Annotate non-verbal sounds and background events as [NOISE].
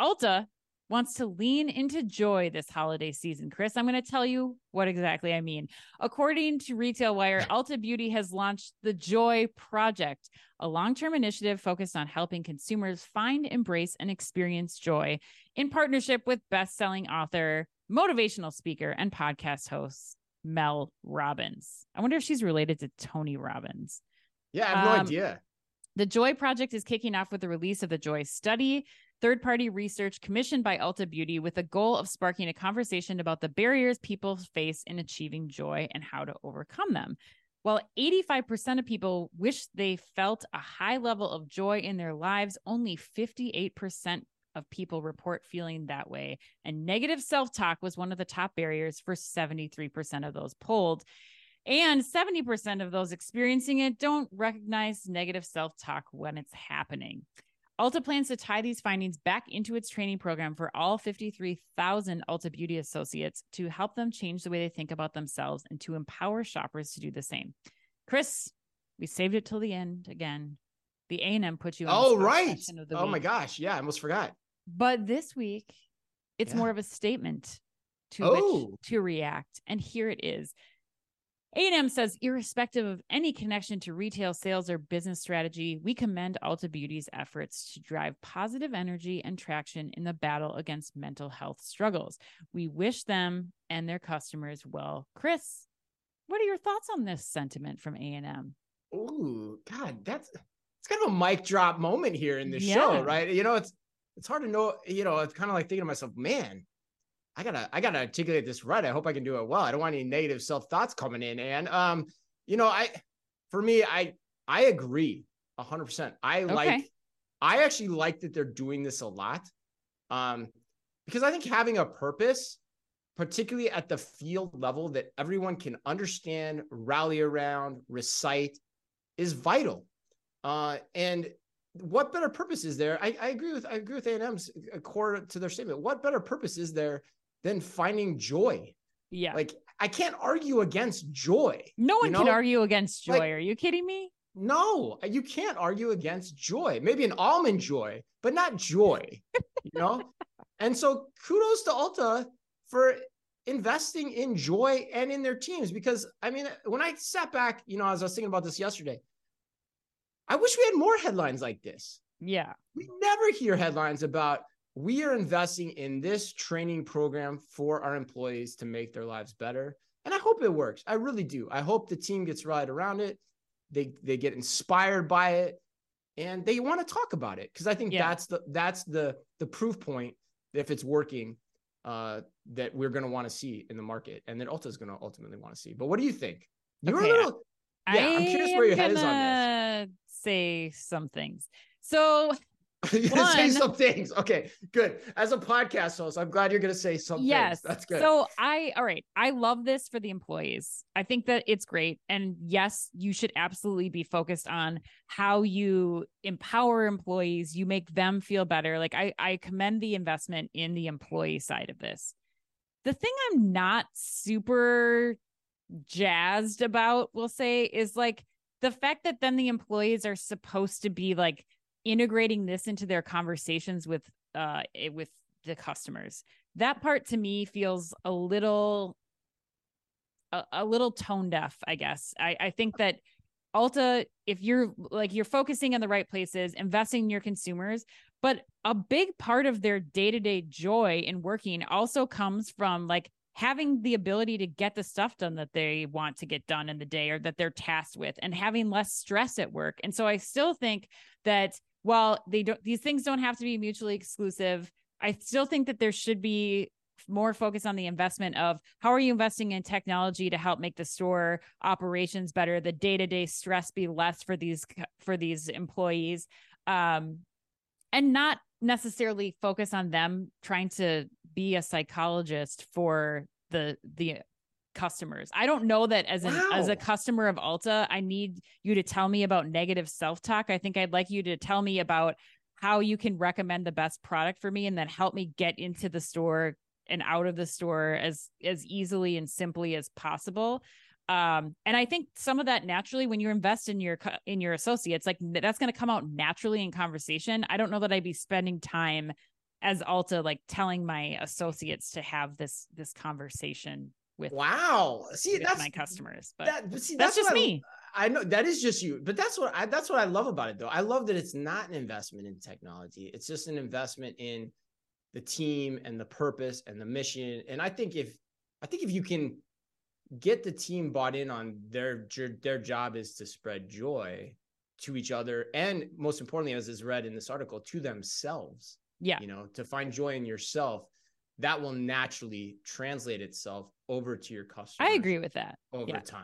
Ulta wants to lean into joy this holiday season. Chris, I'm going to tell you what exactly I mean. According to Retail Wire, [LAUGHS] Ulta Beauty has launched the Joy Project, a long term initiative focused on helping consumers find, embrace, and experience joy in partnership with best selling author, motivational speaker, and podcast host Mel Robbins. I wonder if she's related to Tony Robbins. Yeah, I have no um, idea. The Joy Project is kicking off with the release of the Joy Study, third party research commissioned by Ulta Beauty with the goal of sparking a conversation about the barriers people face in achieving joy and how to overcome them. While 85% of people wish they felt a high level of joy in their lives, only 58% of people report feeling that way. And negative self talk was one of the top barriers for 73% of those polled. And 70% of those experiencing it don't recognize negative self talk when it's happening. Ulta plans to tie these findings back into its training program for all 53,000 Ulta Beauty associates to help them change the way they think about themselves and to empower shoppers to do the same. Chris, we saved it till the end again. The A&M put you on Oh, right. Oh week. my gosh. Yeah, I almost forgot. But this week, it's yeah. more of a statement to oh. which to react. And here it is. A&M says, irrespective of any connection to retail sales or business strategy, we commend Ulta Beauty's efforts to drive positive energy and traction in the battle against mental health struggles. We wish them and their customers well. Chris, what are your thoughts on this sentiment from A&M? Oh, God, that's it's kind of a mic drop moment here in the yeah. show, right? You know, it's it's hard to know, you know, it's kind of like thinking to myself, man, I gotta, I gotta articulate this right. I hope I can do it well. I don't want any negative self thoughts coming in. And, um, you know, I, for me, I, I agree a hundred percent. I okay. like, I actually like that they're doing this a lot. Um, because I think having a purpose, particularly at the field level that everyone can understand, rally around, recite is vital. Uh, and what better purpose is there? I, I agree with I agree with A&M's core to their statement. What better purpose is there than finding joy? Yeah. Like I can't argue against joy. No one you know? can argue against joy. Like, Are you kidding me? No, you can't argue against joy. Maybe an almond joy, but not joy. you know? [LAUGHS] And so kudos to Ulta for investing in joy and in their teams because I mean, when I sat back, you know, as I was thinking about this yesterday, I wish we had more headlines like this. Yeah. We never hear headlines about we are investing in this training program for our employees to make their lives better. And I hope it works. I really do. I hope the team gets right around it. They they get inspired by it and they want to talk about it because I think yeah. that's the that's the the proof point if it's working uh, that we're going to want to see in the market and that Ulta is going to ultimately want to see. But what do you think? You're okay. a little yeah, I am curious where your head is on this say some things. So [LAUGHS] say some things. Okay, good. As a podcast host, I'm glad you're going to say something. yes, things. That's good. So I, all right, I love this for the employees. I think that it's great. And yes, you should absolutely be focused on how you empower employees. You make them feel better. Like I, I commend the investment in the employee side of this. The thing I'm not super jazzed about, we'll say, is like the fact that then the employees are supposed to be like integrating this into their conversations with uh eh, with the customers that part to me feels a little a, a little tone deaf i guess i i think that Ulta, if you're like you're focusing on the right places, investing in your consumers, but a big part of their day-to-day joy in working also comes from like having the ability to get the stuff done that they want to get done in the day or that they're tasked with and having less stress at work. And so I still think that while they don't these things don't have to be mutually exclusive, I still think that there should be more focus on the investment of how are you investing in technology to help make the store operations better the day-to-day stress be less for these for these employees um and not necessarily focus on them trying to be a psychologist for the the customers. I don't know that as an wow. as a customer of Ulta, I need you to tell me about negative self-talk. I think I'd like you to tell me about how you can recommend the best product for me and then help me get into the store and out of the store as as easily and simply as possible um and i think some of that naturally when you invest in your in your associates like that's going to come out naturally in conversation i don't know that i'd be spending time as Ulta like telling my associates to have this this conversation with wow see with that's my customers but, that, see, that's, that's, just I- me I know that is just you, but that's what I that's what I love about it though. I love that it's not an investment in technology. It's just an investment in the team and the purpose and the mission. And I think if I think if you can get the team bought in on their their job is to spread joy to each other and most importantly as is read in this article to themselves. yeah You know, to find joy in yourself, that will naturally translate itself over to your customers i agree with that over Yeah. time.